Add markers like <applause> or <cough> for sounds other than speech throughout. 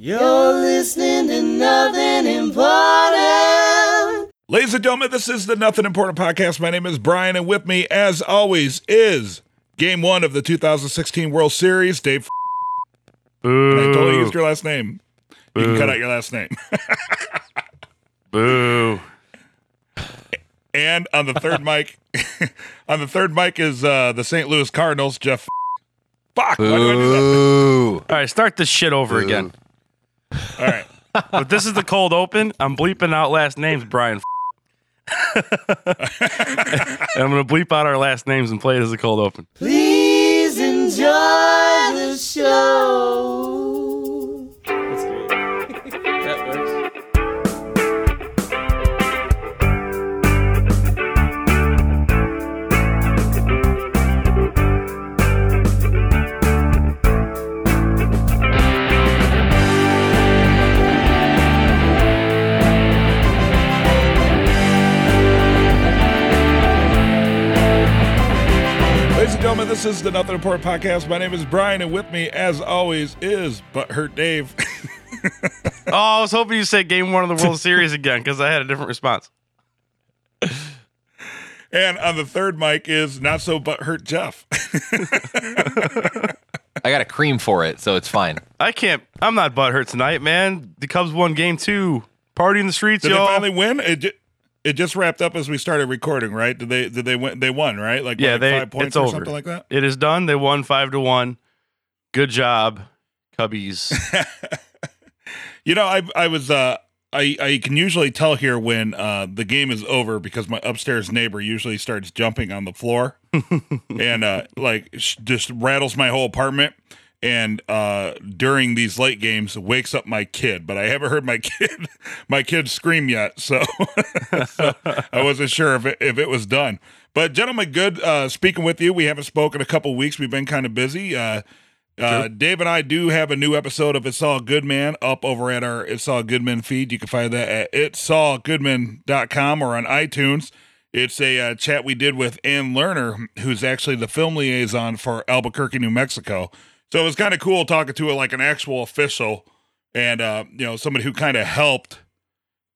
You're listening to nothing important. Ladies and gentlemen, this is the Nothing Important Podcast. My name is Brian, and with me, as always, is Game One of the 2016 World Series. Dave, I totally used your last name. You can cut out your last name. <laughs> Boo. and on the third <laughs> mic, <laughs> on the third mic is uh, the St. Louis Cardinals. Jeff, fuck. Why do I do that? All right, start this shit over again. All right. But this is the cold open. I'm bleeping out last names, Brian. and I'm gonna bleep out our last names and play it as a cold open. Please enjoy the show. This is the Nothing Important Podcast. My name is Brian, and with me, as always, is Butthurt Dave. <laughs> Oh, I was hoping you said game one of the World <laughs> Series again because I had a different response. and on the third mic is not so butthurt Jeff. <laughs> I got a cream for it, so it's fine. I can't. I'm not butthurt tonight, man. The Cubs won game two. Party in the streets, Did y'all. they finally win? It ju- it just wrapped up as we started recording, right? Did they did they win? They won, right? Like yeah, like they. five points it's or over. something like that. It is done. They won five to one. Good job, Cubbies. <laughs> You know, I I was uh I I can usually tell here when uh the game is over because my upstairs neighbor usually starts jumping on the floor <laughs> and uh like sh- just rattles my whole apartment. And uh during these late games, wakes up my kid, but I haven't heard my <laughs> kid my kid scream yet, so, <laughs> so I wasn't sure if it, if it was done. But gentlemen, good uh speaking with you. We haven't spoken a couple weeks. We've been kind of busy. Uh uh, Dave and I do have a new episode of It's All Good Man up over at our It's All Goodman feed. You can find that at itsallgoodman.com or on iTunes. It's a uh, chat we did with Ann Lerner, who's actually the film liaison for Albuquerque, New Mexico. So it was kind of cool talking to like an actual official and, uh, you know, somebody who kind of helped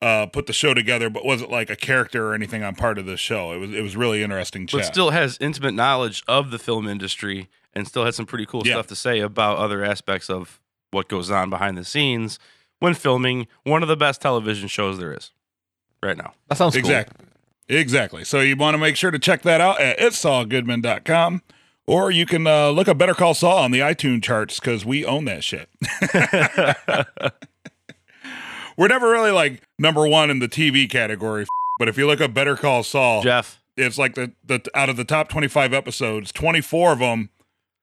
uh, put the show together, but wasn't like a character or anything on part of the show. It was, it was really interesting chat. but still has intimate knowledge of the film industry and still has some pretty cool Yeah. stuff to say about other aspects of what goes on behind the scenes when filming one of the best television shows there is right now. That sounds Exactly. Exactly. So you want to make sure to check that out at itsallgoodman.com or you can uh, look up Better Call Saul on the iTunes charts because we own that shit. <laughs> We're never really like number one in the TV category, <laughs> but if you look up Better Call Saul, Jeff, it's like the, the out of the top 25 episodes, 24 of them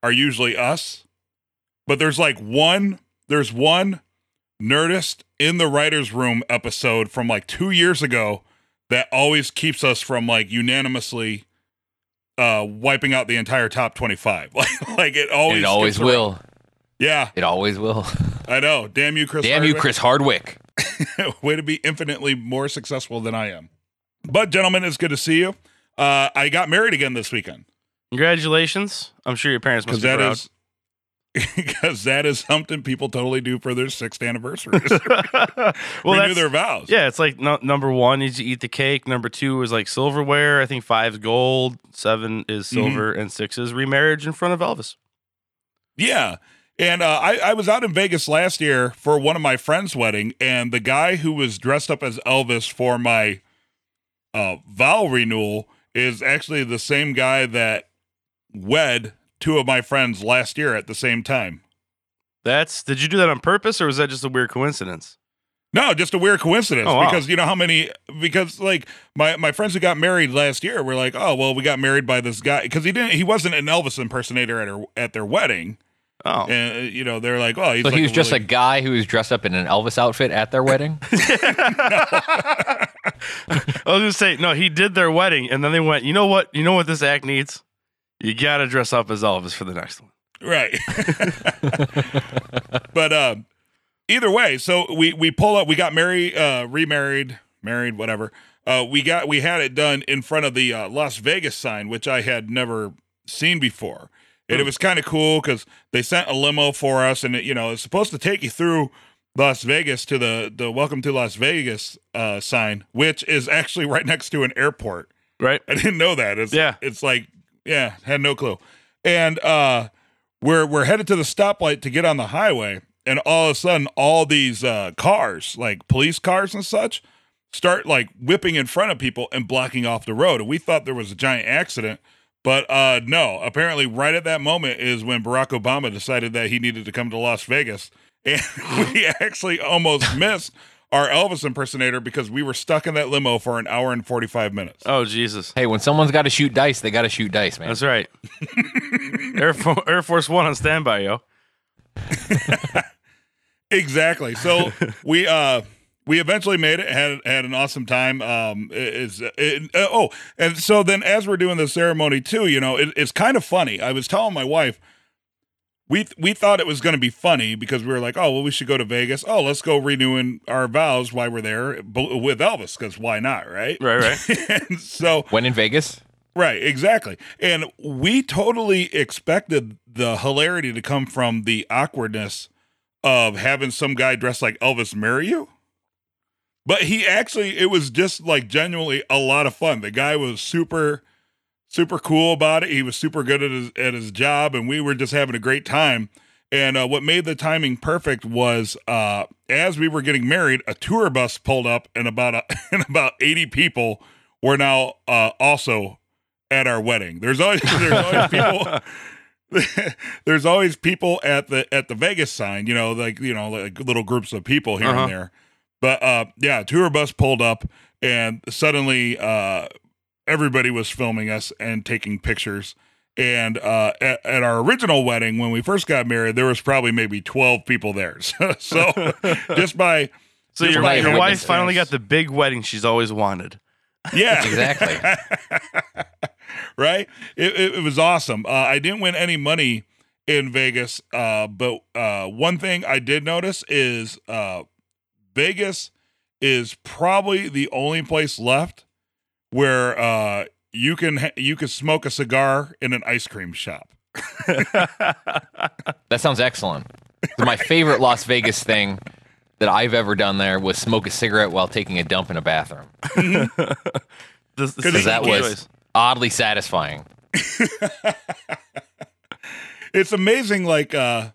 are usually us. But there's like one, there's one Nerdist in the writer's room episode from like two years ago that always keeps us from like unanimously uh wiping out the entire top 25. <laughs> Like, like it cool. always It always skips around. will. Yeah, It always will. I know. Damn you, Chris. Damn you, Chris Hardwick. <laughs> Way to be infinitely more successful than I am. But gentlemen, it's good to see you. Uh, I got married again this weekend congratulations. I'm sure your parents must because be that proud. is because that is something people totally do for their sixth anniversary. <laughs> <laughs> well, Renew their vows. yeah, it's like no, number one is you eat the cake. Number two is like silverware. I think five is gold. Seven is Mm-hmm. silver, and six is remarriage in front of Elvis. Yeah. And uh, I, I was out in Vegas last year for one of my friends' wedding, and the guy who was dressed up as Elvis for my uh, vow renewal is actually the same guy that wed two of my friends last year at the same time. That's did you do that on purpose or was that just a weird coincidence? No, just a weird coincidence Oh, wow. because you know how many because like my my friends who got married last year were like, "Oh, well, we got married by this guy because he didn't he wasn't an Elvis impersonator at her at their wedding." Oh, And uh, you know, they're like, "Oh, he's So like he was just a guy who was dressed up in an Elvis outfit at their wedding. <laughs> I was gonna say no. He did their wedding, and then they went. You know what? You know what this act needs? You gotta dress up as Elvis for the next one. right." <laughs> but um, either way, so we we pull up. We got married, uh, remarried, married, whatever. Uh, we got we had it done in front of the uh, Las Vegas sign, which I had never seen before, and it was kind of cool because they sent a limo for us, and it, you know it's supposed to take you through Las Vegas to the the Welcome to Las Vegas uh, sign, which is actually right next to an airport. Right. I didn't know that. It's Yeah. It's like yeah, had no clue. And uh, we're we're headed to the stoplight to get on the highway, and all of a sudden, all these uh, cars, like police cars and such, start like whipping in front of people and blocking off the road. And we thought there was a giant accident. But uh, no, apparently, right at that moment is when Barack Obama decided that he needed to come to Las Vegas. And <laughs> we actually almost missed our Elvis impersonator because we were stuck in that limo for an hour and 45 minutes. Oh Jesus. Hey, when someone's got to shoot dice, they got to shoot dice, man. That's right. <laughs> Air, Fo- Air Force One on standby, yo. <laughs> Exactly. So we uh we eventually made it had had an awesome time um it is it, uh, oh and so then as we're doing the ceremony too you know it, it's kind of funny i was telling my wife we we thought it was going to be funny because we were like oh well we should go to vegas oh let's go renewing our vows while we're there bo- with elvis because why not right Right, right. <laughs> and so When in Vegas? Right, exactly. And we totally expected the hilarity to come from the awkwardness of having some guy dressed like Elvis marry you. But he actually, it was just like genuinely a lot of fun. The guy was super, super cool about it. He was super good at his at his job, and we were just having a great time. And uh, what made the timing perfect was uh, as we were getting married, a tour bus pulled up, and about a, <laughs> and about eighty people were now uh, also at our wedding. There's always <laughs> there's always people. <laughs> there's always people at the at the Vegas sign, you know, like you know, like little groups of people here Uh-huh. and there. But uh yeah, tour bus pulled up and suddenly uh everybody was filming us and taking pictures. And uh at, at our original wedding when we first got married, there was probably maybe 12 people there. <laughs> So, so <laughs> just by So Just your, by your wife finally got the big wedding she's always wanted. yeah. Exactly. <laughs> right? It, it, it was awesome. Uh, I didn't win any money in Vegas, uh, but uh, one thing I did notice is uh, Vegas is probably the only place left where uh, you can ha- you can smoke a cigar in an ice cream shop. <laughs> That sounds excellent. So my favorite Las Vegas thing that I've ever done there was smoke a cigarette while taking a dump in a bathroom. This, this Because that was choice. oddly satisfying. <laughs> It's amazing, like uh,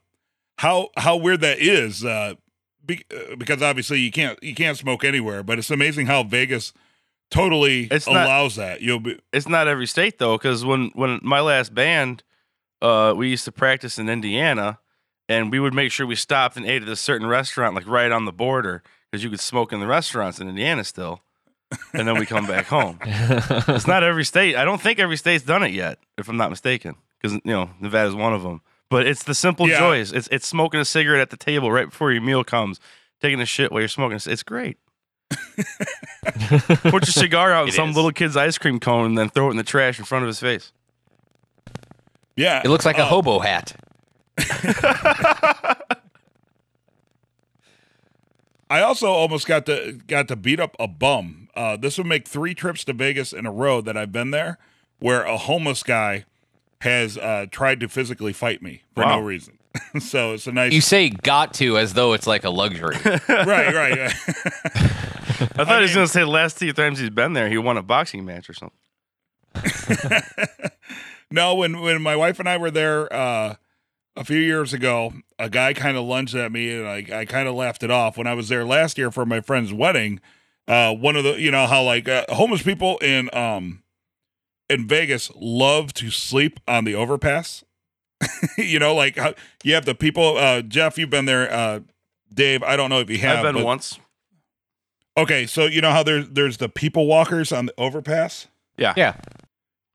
how how weird that is. Uh, be, uh, because obviously you can't you can't smoke anywhere, but it's amazing how Vegas totally It's not- allows that. You'll be It's not every state though, because when when my last band, uh, we used to practice in Indiana, and we would make sure we stopped and ate at a certain restaurant, like right on the border, because you could smoke in the restaurants in Indiana still, and then we come back home. <laughs> It's not every state. I don't think every state's done it yet, if I'm not mistaken, because you know Nevada's one of them. But it's the simple Yeah. joys. It's it's smoking a cigarette at the table right before your meal comes, taking a shit while you're smoking. It's great. <laughs> Put your cigar out in some is. little kid's ice cream cone and then throw it in the trash in front of his face. yeah. It looks like a uh, hobo hat. <laughs> I also almost got to got to beat up a bum. Uh, this would make three trips to Vegas in a row that I've been there, where a homeless guy has uh, tried to physically fight me for Wow. no reason. <laughs> so it's a nice You say got to as though it's like a luxury. <laughs> right, right. right. <laughs> I thought he was going to say the last two times he's been there, he won a boxing match or something. no, when when my wife and I were there uh, a few years ago, a guy kind of lunged at me, and I I kind of laughed it off. When I was there last year for my friend's wedding, uh, one of the you know how like uh, homeless people in um in Vegas love to sleep on the overpass. <laughs> you know, like how, you have the people. Uh, Jeff, you've been there. Uh, Dave, I don't know if you have. I've been but- once. Okay, so you know how there's there's the people walkers on the overpass. Yeah. yeah.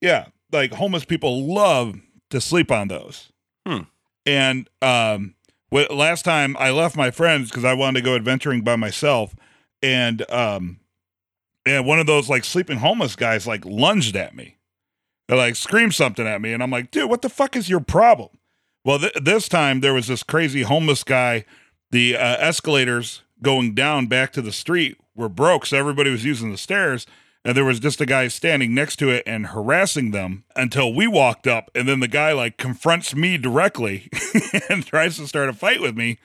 Yeah, like homeless people love to sleep on those. Hmm. And um, what last time I left my friends because I wanted to go adventuring by myself, and um, and one of those like sleeping homeless guys like lunged at me, They like screamed something at me, and I'm like, dude, what the fuck is your problem? Well, th- this time there was this crazy homeless guy. The uh, escalators going down back to the street were broke, so everybody was using the stairs and there was just a guy standing next to it and harassing them until we walked up and then the guy like confronts me directly <laughs> and tries to start a fight with me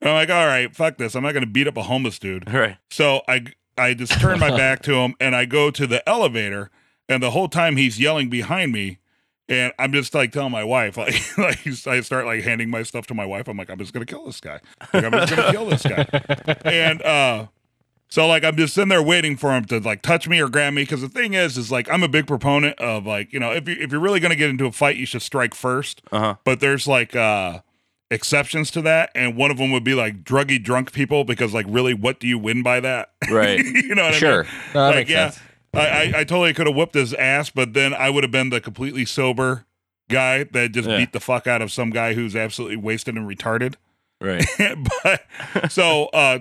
And I'm like, all right, fuck this. I'm not gonna beat up a homeless dude. Right. So I I just turn my <laughs> back to him and I go to the elevator, and the whole time he's yelling behind me. And I'm just like telling my wife, <laughs> like, like I start like handing my stuff to my wife. I'm like, I'm just gonna kill this guy. Like, I'm just gonna kill this guy. <laughs> And uh, so like I'm just sitting there waiting for him to like touch me or grab me. Because the thing is, is like I'm a big proponent of like you know if you if you're really gonna get into a fight, you should strike first. Uh huh. But there's like uh exceptions to that, and one of them would be like druggy drunk people because like really, what do you win by that? Right. <laughs> you know what Sure. I mean? No, that like makes yeah, sense. I, I I totally could have whooped his ass, but then I would have been the completely sober guy that just Yeah. beat the fuck out of some guy who's absolutely wasted and retarded. Right. <laughs> but so uh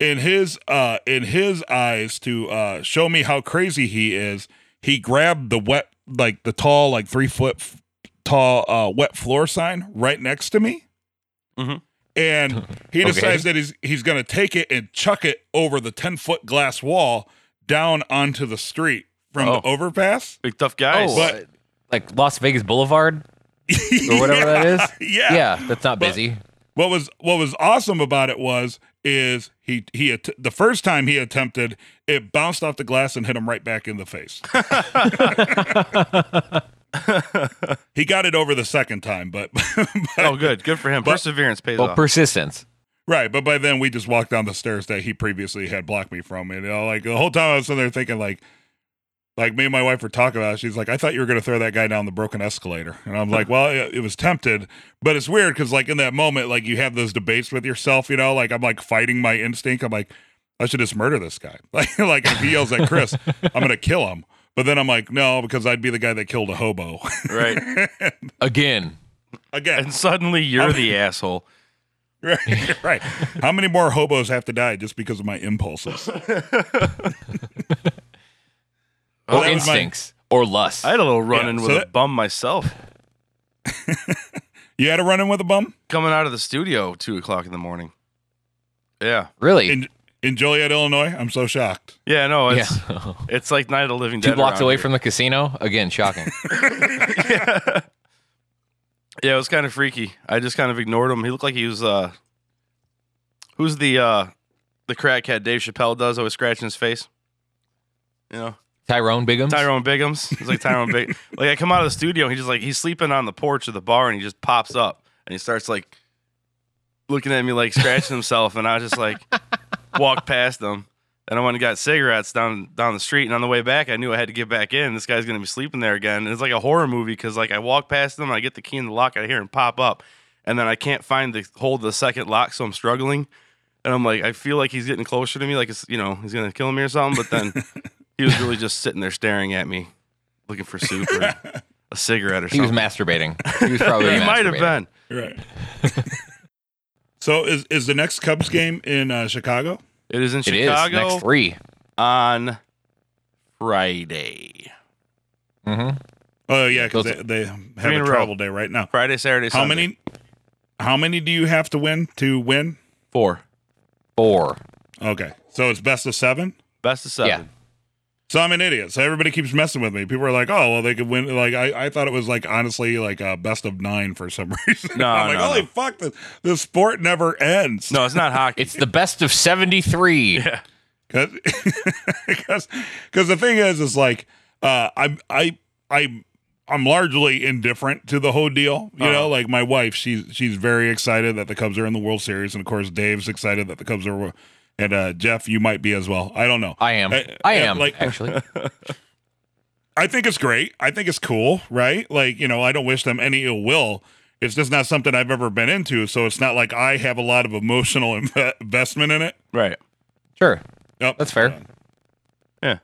in his uh in his eyes to uh show me how crazy he is, he grabbed the wet like the tall like three foot f- tall uh wet floor sign right next to me. Mhm. And he <laughs> Okay. decides that he's he's gonna take it and chuck it over the ten foot glass wall down onto the street from Oh. the overpass. Big tough guys. Oh, But- like Las Vegas Boulevard <laughs> or whatever that is. Yeah. Yeah, that's not But- busy. What was what was awesome about it was is he he att- the first time he attempted it bounced off the glass and hit him right back in the face. <laughs> he got it over the second time, but, <laughs> but oh, good. Good for him. But- Perseverance pays Well, off. persistence. Right. But by then we just walked down the stairs that he previously had blocked me from. And you know, like the whole time I was sitting there thinking like. Like me and my wife were talking about it. She's like, I thought you were going to throw that guy down the broken escalator. And I'm like, <laughs> well, it, it was tempted, but it's weird because, like, in that moment, like, you have those debates with yourself, you know, like, I'm like fighting my instinct. I'm like, I should just murder this guy. <laughs> Like, like if he yells at Chris, I'm going to kill him. But then I'm like, no, because I'd be the guy that killed a hobo. right. <laughs> Again. Again, And suddenly you're the asshole. Right, <laughs> right. How many more hobos have to die just because of my impulses? <laughs> <laughs> Or that was my- instincts. Or lust. I had a little run in Yeah, with so a bum myself You had a run in with a bum coming out of the studio two o'clock in the morning. Yeah. really? in in Joliet, Illinois. I'm so shocked. Yeah, no, it's yeah. it's like Night of the Living Dead. Two blocks away here. from the casino. Again, shocking. yeah. Yeah, it was kind of freaky. I just kind of ignored him. He looked like he was uh who's the uh the crackhead Dave Chappelle does always scratching his face. You know? Tyrone Biggums. Tyrone Biggums. He's like Tyrone Big <laughs> like I come out of the studio and he just like he's sleeping on the porch of the bar and he just pops up and he starts like looking at me like scratching <laughs> himself and I just like walked past him. And I went and got cigarettes down down the street, and on the way back, I knew I had to get back in. This guy's gonna be sleeping there again. And it's like a horror movie because like I walk past him, I get the key in the lock, I hear him pop up, and then I can't find the hold the second lock, so I'm struggling. And I'm like, I feel like he's getting closer to me, like it's you know he's gonna kill me or something. But then <laughs> he was really just sitting there staring at me, looking for soup or <laughs> a cigarette or something. He was masturbating. He was probably. <laughs> he might have been. Right. so is is the next Cubs game in uh, Chicago? It is in It is Chicago next three. on Friday. Mm-hmm. Oh yeah, because they, they have Three in a a row. travel day right now. Friday, Saturday, How Sunday. many? How many do you have to win to win? Four. Four. Okay, so it's best of seven. Best of seven. Yeah. So I'm an idiot. So everybody keeps messing with me. People are like, "Oh, well, they could win." Like I, I thought it was like honestly like a best of nine for some <laughs> reason. No, I'm like, no, holy no. fuck, the the sport never ends. No, it's not hockey. It's the best of seventy-three. <laughs> yeah. because because <laughs> the thing is is like uh i'm i i i'm largely indifferent to the whole deal you know Uh-huh. like my wife she's she's very excited that the cubs are in the world series and of course dave's excited that the cubs are and uh jeff you might be as well i don't know I am. I- I I- am like- actually. <laughs> i think it's great i think it's cool right like you know i don't wish them any ill will it's just not something i've ever been into so it's not like i have a lot of emotional <laughs> inve- investment in it Right. Sure. Yep. That's fair. Yeah.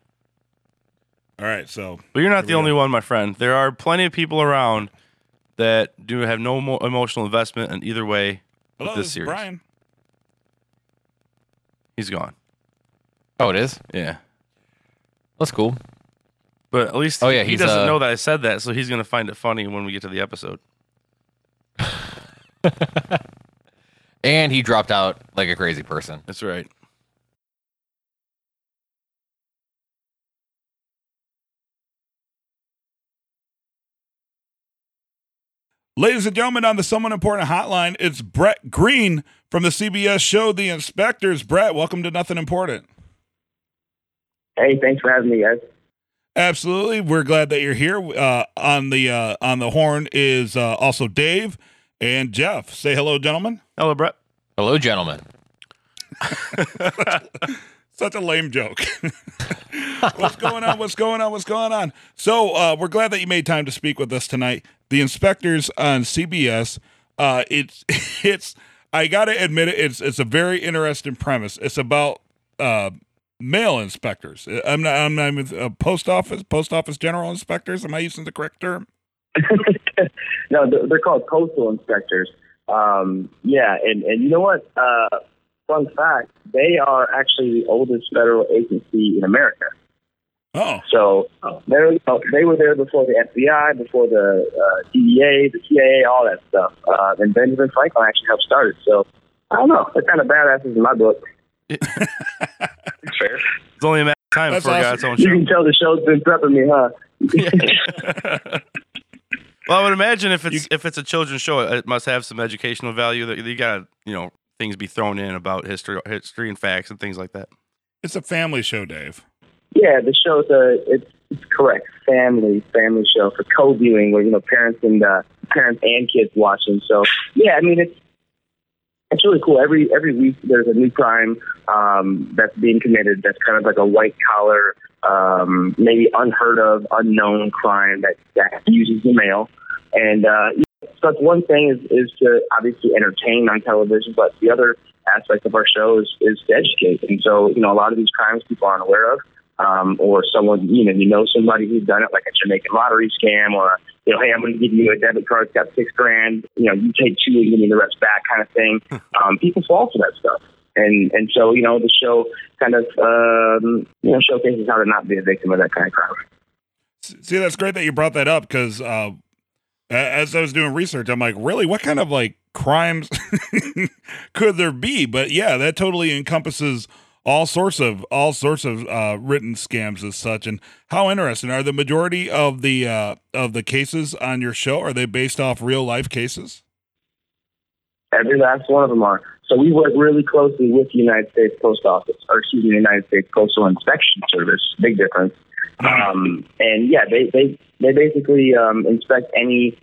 all right so But you're not the only go. one, my friend. There are plenty of people around that do have no mo- emotional investment in either way hello with this this is series. brian He's gone. Oh, it is. Yeah. That's cool. But at least Oh, yeah, he he's, doesn't uh, know that I said that, so he's to find it funny when we get to the episode. <laughs> And he dropped out like a crazy person. That's right. Ladies and gentlemen, on the Someone Important Hotline, it's Bret Green from the CBS show The Inspectors. Bret, welcome to Nothing Important. Hey, thanks for having me, guys. Absolutely, we're glad that you're here. Uh, on the uh, on the horn is uh, also Dave and Jeff. Say hello, gentlemen. Hello, Bret. Hello, gentlemen. <laughs> Such a lame joke. <laughs> What's going on? What's going on? What's going on? So uh, we're glad that you made time to speak with us tonight. The inspectors on CBS. Uh, it's <laughs> it's. I gotta admit it. It's it's a very interesting premise. It's about uh, mail inspectors. I'm not. I'm not with uh, post office. Post office general inspectors. Am I using the correct term? <laughs> no, they're, they're called postal inspectors. Um, yeah, and and you know what? Uh, fun fact: they are actually the oldest federal agency in America. Oh, So they're, they were there before the FBI, before the uh, DEA, the CIA, all that stuff. Uh, and Benjamin Franklin actually helped start it. So I don't know. They're kind of badasses in my book. Fair. It's only a matter of time That's before it got awesome. its You can tell the show's been prepping me, huh? <laughs> well, I would imagine if it's if it's a children's show, it must have some educational value. That you got to you know things be thrown in about history, history and facts and things like that. it's a family show, Dave. Yeah, the show's a it's, it's correct family family show for co-viewing where you know parents and uh, parents and kids watching. So yeah, I mean it's it's really cool. Every every week there's a new crime um, that's being committed. That's kind of like a white collar, um, maybe unheard of, unknown crime that that uses the mail. And uh, so that's one thing is is to obviously entertain on television, but the other aspect of our show is, is to educate. And so you know a lot of these crimes people aren't aware of um, or someone, you know, you know somebody who's done it, like a Jamaican lottery scam, or you know, hey, I'm going to give you a debit card, it's got six grand, you know, you take two and give me the rest back, kind of thing. Um, people fall for that stuff, and and so you know, the show kind of um, you know showcases how to not be a victim of that kind of crime. See, that's great that you brought that up because uh, as I was doing research, I'm like, really, what kind of like crimes <laughs> could there be? But yeah, that totally encompasses all sorts of all sorts of uh, written scams as such. And how interesting are the majority of the uh, of the cases on your show? Are they based off real life cases? Every last one of them are. So we work really closely with the United States Post Office, or excuse me, the United States Postal Inspection Service. Big difference. Um, and yeah, they they they basically um, inspect any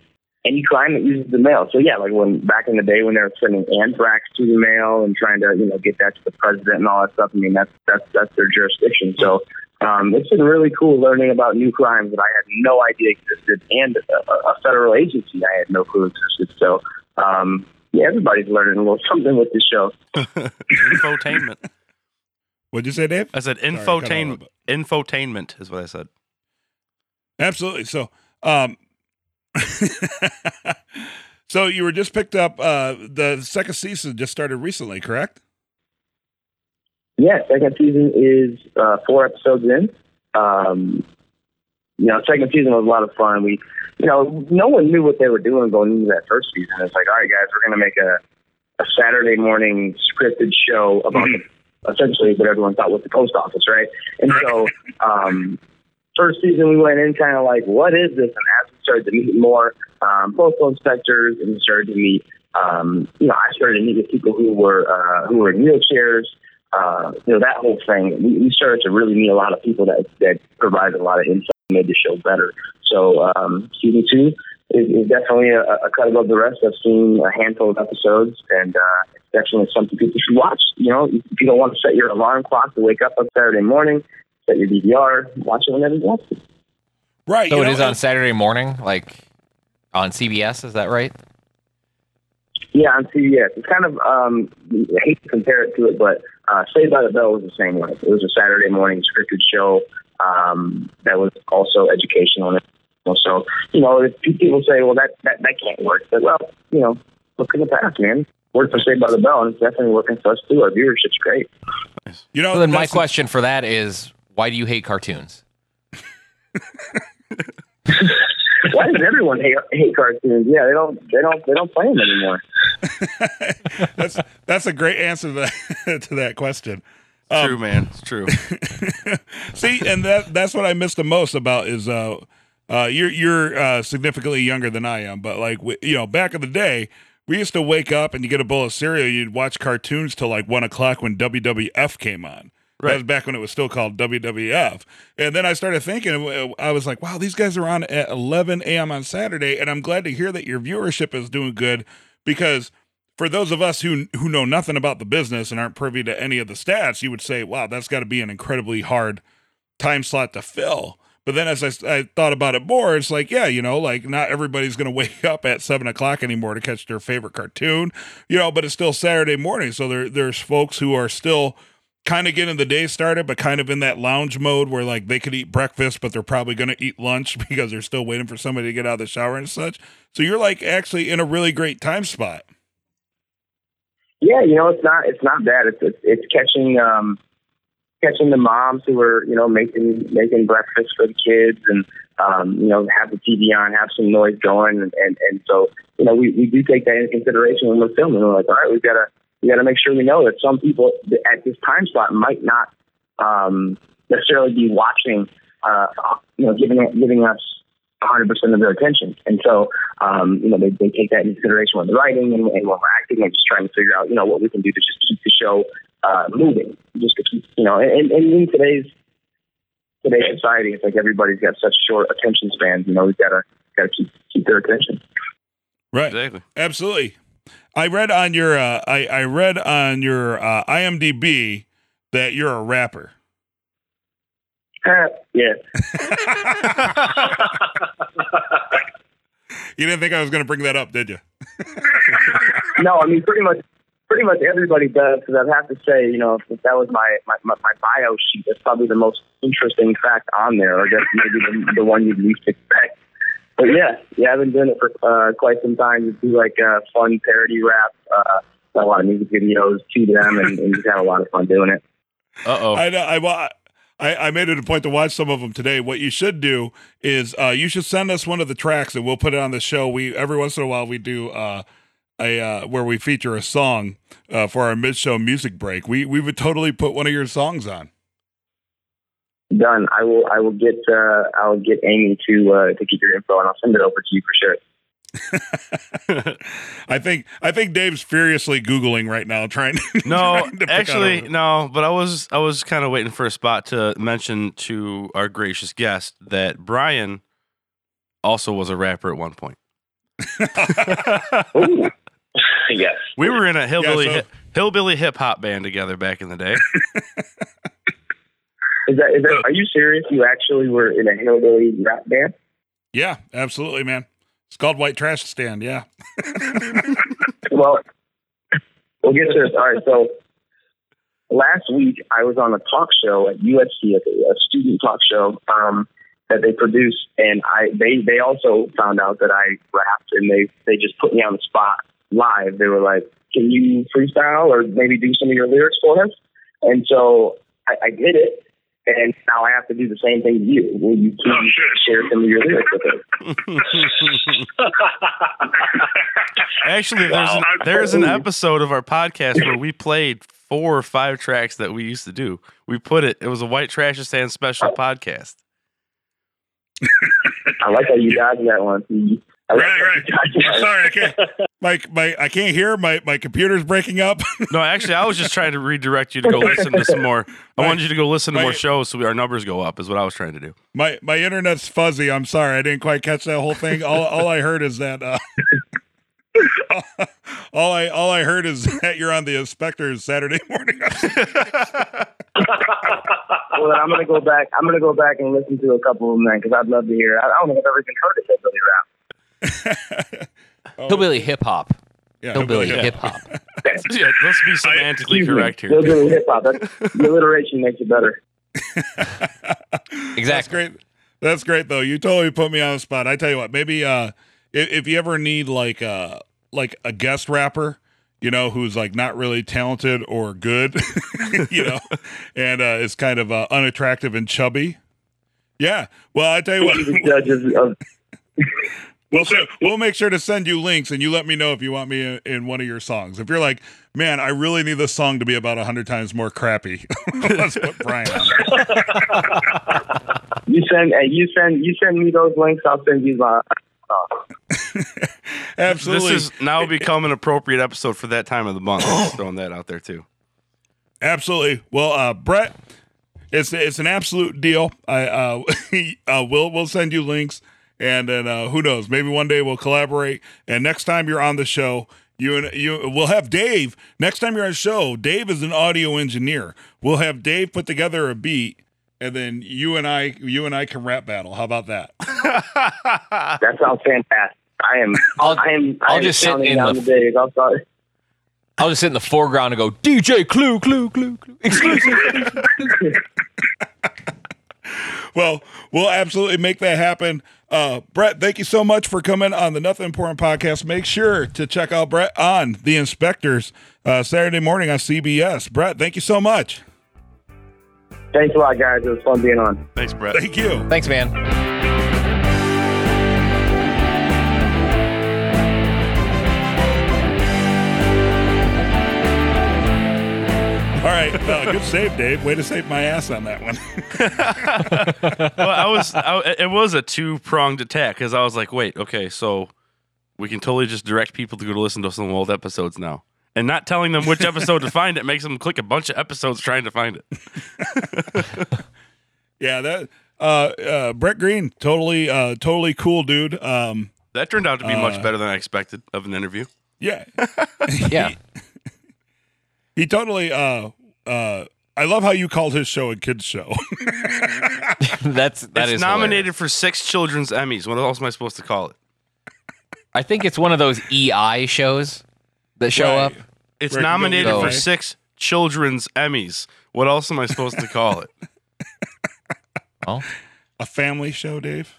any crime that uses the mail. So yeah, like when back in the day when they were sending anthrax to the mail and trying to you know get that to the president and all that stuff. I mean that's that's that's their jurisdiction. So um, it's been really cool learning about new crimes that I had no idea existed, and a, a federal agency I had no clue existed. So um, yeah, everybody's learning a little something with this show. <laughs> Infotainment. What'd you say, Dave? I said Sorry, cut out a little infotainment. Infotainment is what I said. Absolutely. So, um, <laughs> so you were just picked up. Uh, the second season just started recently, correct? Yeah, second season is uh, four episodes in. Um, you know, second season was a lot of fun. We, you know, no one knew what they were doing going into that first season. It's like, all right, guys, we're going to make a, a Saturday morning scripted show about essentially what everyone thought was the post office, right? And so, <laughs> um, first season we went in kind of like, what is this? And as we started to meet more um, postal inspectors, and we started to meet, um, you know, I started to meet with people who were uh, who were in wheelchairs. Uh, you know, that whole thing. We, we started to really meet a lot of people that that provided a lot of insight, and made the show better. So um, season two is, is definitely a, a cut above the rest. I've seen a handful of episodes, and uh, it's definitely something people should watch. You know, if you don't want to set your alarm clock to wake up on Saturday morning, set your DVR, watch it whenever you want to. Right. So you it know, is on Saturday morning, like on CBS. Is that right? Yeah, on CBS. It's kind of um, I hate to compare it to it, but uh, Saved by the Bell was the same way. It was a Saturday morning scripted show um, that was also educational. and So you know, if people say, "Well, that that that can't work," but well, you know, look in the past, man. Worked for Saved by the Bell, and it's definitely working for us too. Our viewership's great. You know, So then my question for that is, why do you hate cartoons? <laughs> Why does everyone hate, hate cartoons? Yeah, they don't they don't they don't play them anymore. <laughs> that's that's a great answer to that, <laughs> to that question. Um, true, man. It's true. See, and that that's what I miss the most about is uh Uh, you're you're uh, significantly younger than I am, but like you know, back in the day, we used to wake up and you get a bowl of cereal. You'd watch cartoons till like one o'clock when WWF came on. That was back when it was still called WWF. And then I started thinking, I was like, wow, these guys are on at 11 a.m. on Saturday. And I'm glad to hear that your viewership is doing good because for those of us who who know nothing about the business and aren't privy to any of the stats, you would say, wow, that's got to be an incredibly hard time slot to fill. But then as I, I thought about it more, it's like, yeah, you know, like not everybody's going <laughs> to wake up at seven o'clock anymore to catch their favorite cartoon, you know, but it's still Saturday morning. So there, there's folks who are still kind of getting the day started, but kind of in that lounge mode where like they could eat breakfast, but they're probably going to eat lunch <laughs> because they're still waiting for somebody to get out of the shower and such. So you're like actually in a really great time spot. Yeah, you know, it's not it's not bad. It's it's, it's catching um catching the moms who are you know making making breakfast for the kids and um you know have the TV on, have some noise going, and and, and so you know we, we do take that into consideration when we're filming. We're like, all right, we've got to we got to make sure we know that some people at this time slot might not um, necessarily be watching, uh, you know, giving giving us 100% of their attention. And so, um, you know, they, they take that into consideration when they're writing and, and when we're acting and just trying to figure out, you know, what we can do to just keep the show uh, moving, just to keep, you know, and, and in today's today's society, it's like everybody's got such short attention spans. You know, we've got to got to keep keep their attention. Right. Exactly. Absolutely. I read on your uh, I, I read on your uh, IMDb that you're a rapper. yeah. <laughs> <laughs> You didn't think I was going to bring that up, did you? no, I mean pretty much pretty much everybody does because I'd have to say, you know, if, if that was my, my my my bio sheet, that's probably the most interesting fact on there, or I guess maybe the, the one you'd least expect. But yeah, yeah, I've been doing it for uh, quite some time. Just do like uh, fun parody rap, uh, a lot of music videos to them, and, and just have a lot of fun doing it. Uh oh. I know. I, wa- I I made it a point to watch some of them today. What you should do is uh, you should send us one of the tracks and we'll put it on the show. We every once in a while we do uh, a uh, where we feature a song uh, for our mid show music break. We we would totally put one of your songs on. Done. I will. I will get. Uh, I will get Amy to uh, to keep your info, and I'll send it over to you for sure. <laughs> I think I think Dave's furiously googling right now, trying. To, <laughs> No, trying to pick actually, out a- no. But I was I was kind of waiting for a spot to mention to our gracious guest that Brian also was a rapper at one point. <laughs> Ooh. <laughs> yes. We were in a hillbilly so- hip, hillbilly hip hop band together back in the day. <laughs> Is that? Is that? Are you serious? You actually were in a hillbilly rap band? yeah, absolutely, man. It's called White Trash Stand. Yeah. <laughs> Well, we'll get to this. All right. So last week I was on a talk show at USC, a a student talk show um, that they produced, and I they they also found out that I rapped, and they they just put me on the spot live. They were like, "Can you freestyle or maybe do some of your lyrics for us?" And so I, I did it. And now I have to do the same thing to you. Will you please oh, share some of your lyrics with us? <laughs> Actually, there's an, there's an episode of our podcast where we played four or five tracks that we used to do. We put it. It was a White Trash Stand special oh. podcast. <laughs> I like how you dodged that one. I Right, right. you dodged that. Sorry, I can't. My my I can't hear. My my computer's breaking up. <laughs> No, actually, I was just trying to redirect you to go listen to some more. I My- wanted you to go listen to my- more shows so we, our numbers go up. Is what I was trying to do. my my internet's fuzzy. I'm sorry. I didn't quite catch that whole thing. All all I heard is that. Uh, <laughs> all I all I heard is that you're on the inspectors Saturday morning. <laughs> well, then I'm gonna go back. I'm gonna go back and listen to a couple of them then, because I'd love to hear. I I don't think I've ever even heard of hillbilly rap. <laughs> Oh, Hillbilly hip hop. yeah, Hillbilly yeah. hip hop. <laughs> Yeah, let's be semantically Excuse me. correct here. Hillbilly hip hop. That's- The alliteration makes it better. exactly. <laughs> That's Exactly. great. That's great though. You totally put me on the spot. I tell you what, maybe uh if, if you ever need like uh like a guest rapper, you know, who's like not really talented or good, you know, and uh is kind of uh, unattractive and chubby. Yeah. Well, I tell you what, judges of we'll se- we'll make sure to send you links and you let me know if you want me in, in one of your songs. If you're like, man, I really need this song to be about a hundred times more crappy, <laughs> let's put Brian on. it. You send, hey, you send, you send me those links. I'll send you my. Uh, <laughs> Absolutely. This has now become an appropriate episode for that time of the month. Just <laughs> throwing that out there too. Absolutely. Well, uh, Bret, it's it's an absolute deal. I uh, uh we'll we'll send you links, and then uh, who knows? Maybe one day we'll collaborate. And next time you're on the show, you and you we'll have Dave. Next time you're on the show, Dave is an audio engineer. We'll have Dave put together a beat, and then you and I you and I can rap battle. How about that? <laughs> that sounds fantastic. I am. I'll- I am. I I'll am just sit in the- the days. I'm sorry. I'll just sit in the foreground and go, DJ Clue, Clue, Clue, Clue. Exclusive. <laughs> Well, we'll absolutely make that happen. Uh, Bret, thank you so much for coming on the Nothing Important podcast. Make sure to check out Bret on The Inspectors uh, Saturday morning on CBS. Bret, thank you so much. Thanks a lot, guys. It was fun being on. Thanks, Bret. Thank you. Thanks, man. Right. Uh, good save, Dave. Way to save my ass on that one. <laughs> well, I was, I, it was a two pronged attack because I was like, wait, okay, so we can totally just direct people to go to listen to some old episodes now. And not telling them which episode to find it makes them click a bunch of episodes trying to find it. <laughs> yeah, that uh, uh, Bret Green, totally, uh, totally cool dude. Um, That turned out to be Uh, much better than I expected of an interview. yeah, <laughs> Yeah. he totally. Uh, uh, I love how you called his show a kids show. <laughs> That's that it's is nominated hilarious. for six children's Emmys. What else am I supposed to call it? I think it's one of those EI shows that show Right. up. It's Where it can go nominated either for six children's Emmys. What else am I supposed to call it? <laughs> Well, a family show, Dave.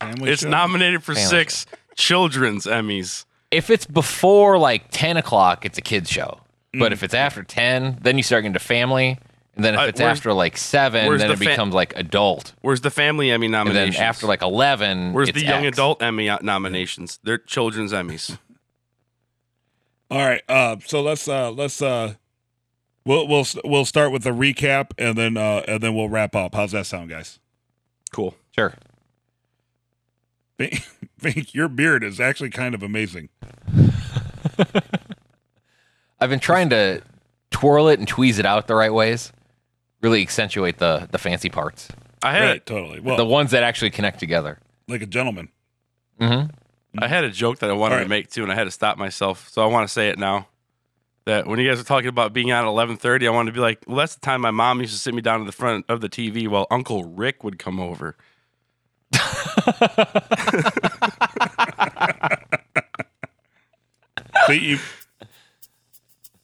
A family It's show? nominated for Family six children's Emmys. if it's before like ten o'clock, it's a kids show. Mm. But if it's after ten, then you start into family. And then if Uh, it's where's- after like seven, where's then the it fa- becomes like adult. Where's the family Emmy And nominations? then after like eleven, Where's it's the young X. adult Emmy uh, nominations? They're children's Emmys. <laughs> All right. Uh, so let's uh, let's uh, we'll we'll we'll start with the recap and then uh, and then we'll wrap up. How's that sound, guys? Cool. Sure. Think, <laughs> think your beard is actually kind of amazing. <laughs> I've been trying to twirl it and tweeze it out the right ways. Really accentuate the the fancy parts. I had Right, totally. Well, the ones that actually connect together. like a gentleman. Mm-hmm. I had a joke that I wanted All to make too, and I had to stop myself. So I want to say it now. That when you guys were talking about being out at eleven thirty, I wanted to be like, well, that's the time my mom used to sit me down to the front of the TV while Uncle Rick would come over. <laughs> See, you,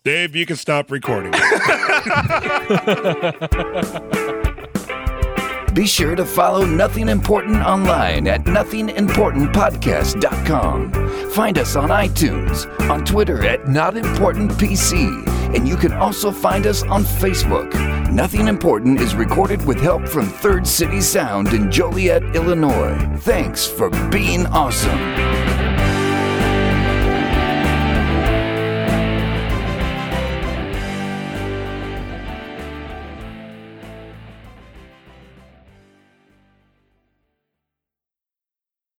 Dave, you can stop recording. <laughs> Be sure to follow Nothing Important online at nothingimportantpodcast.com. Find us on iTunes, on Twitter at NotImportantPC, and you can also find us on Facebook. Nothing Important is recorded with help from Third City Sound in Joliet, Illinois. Thanks for being awesome.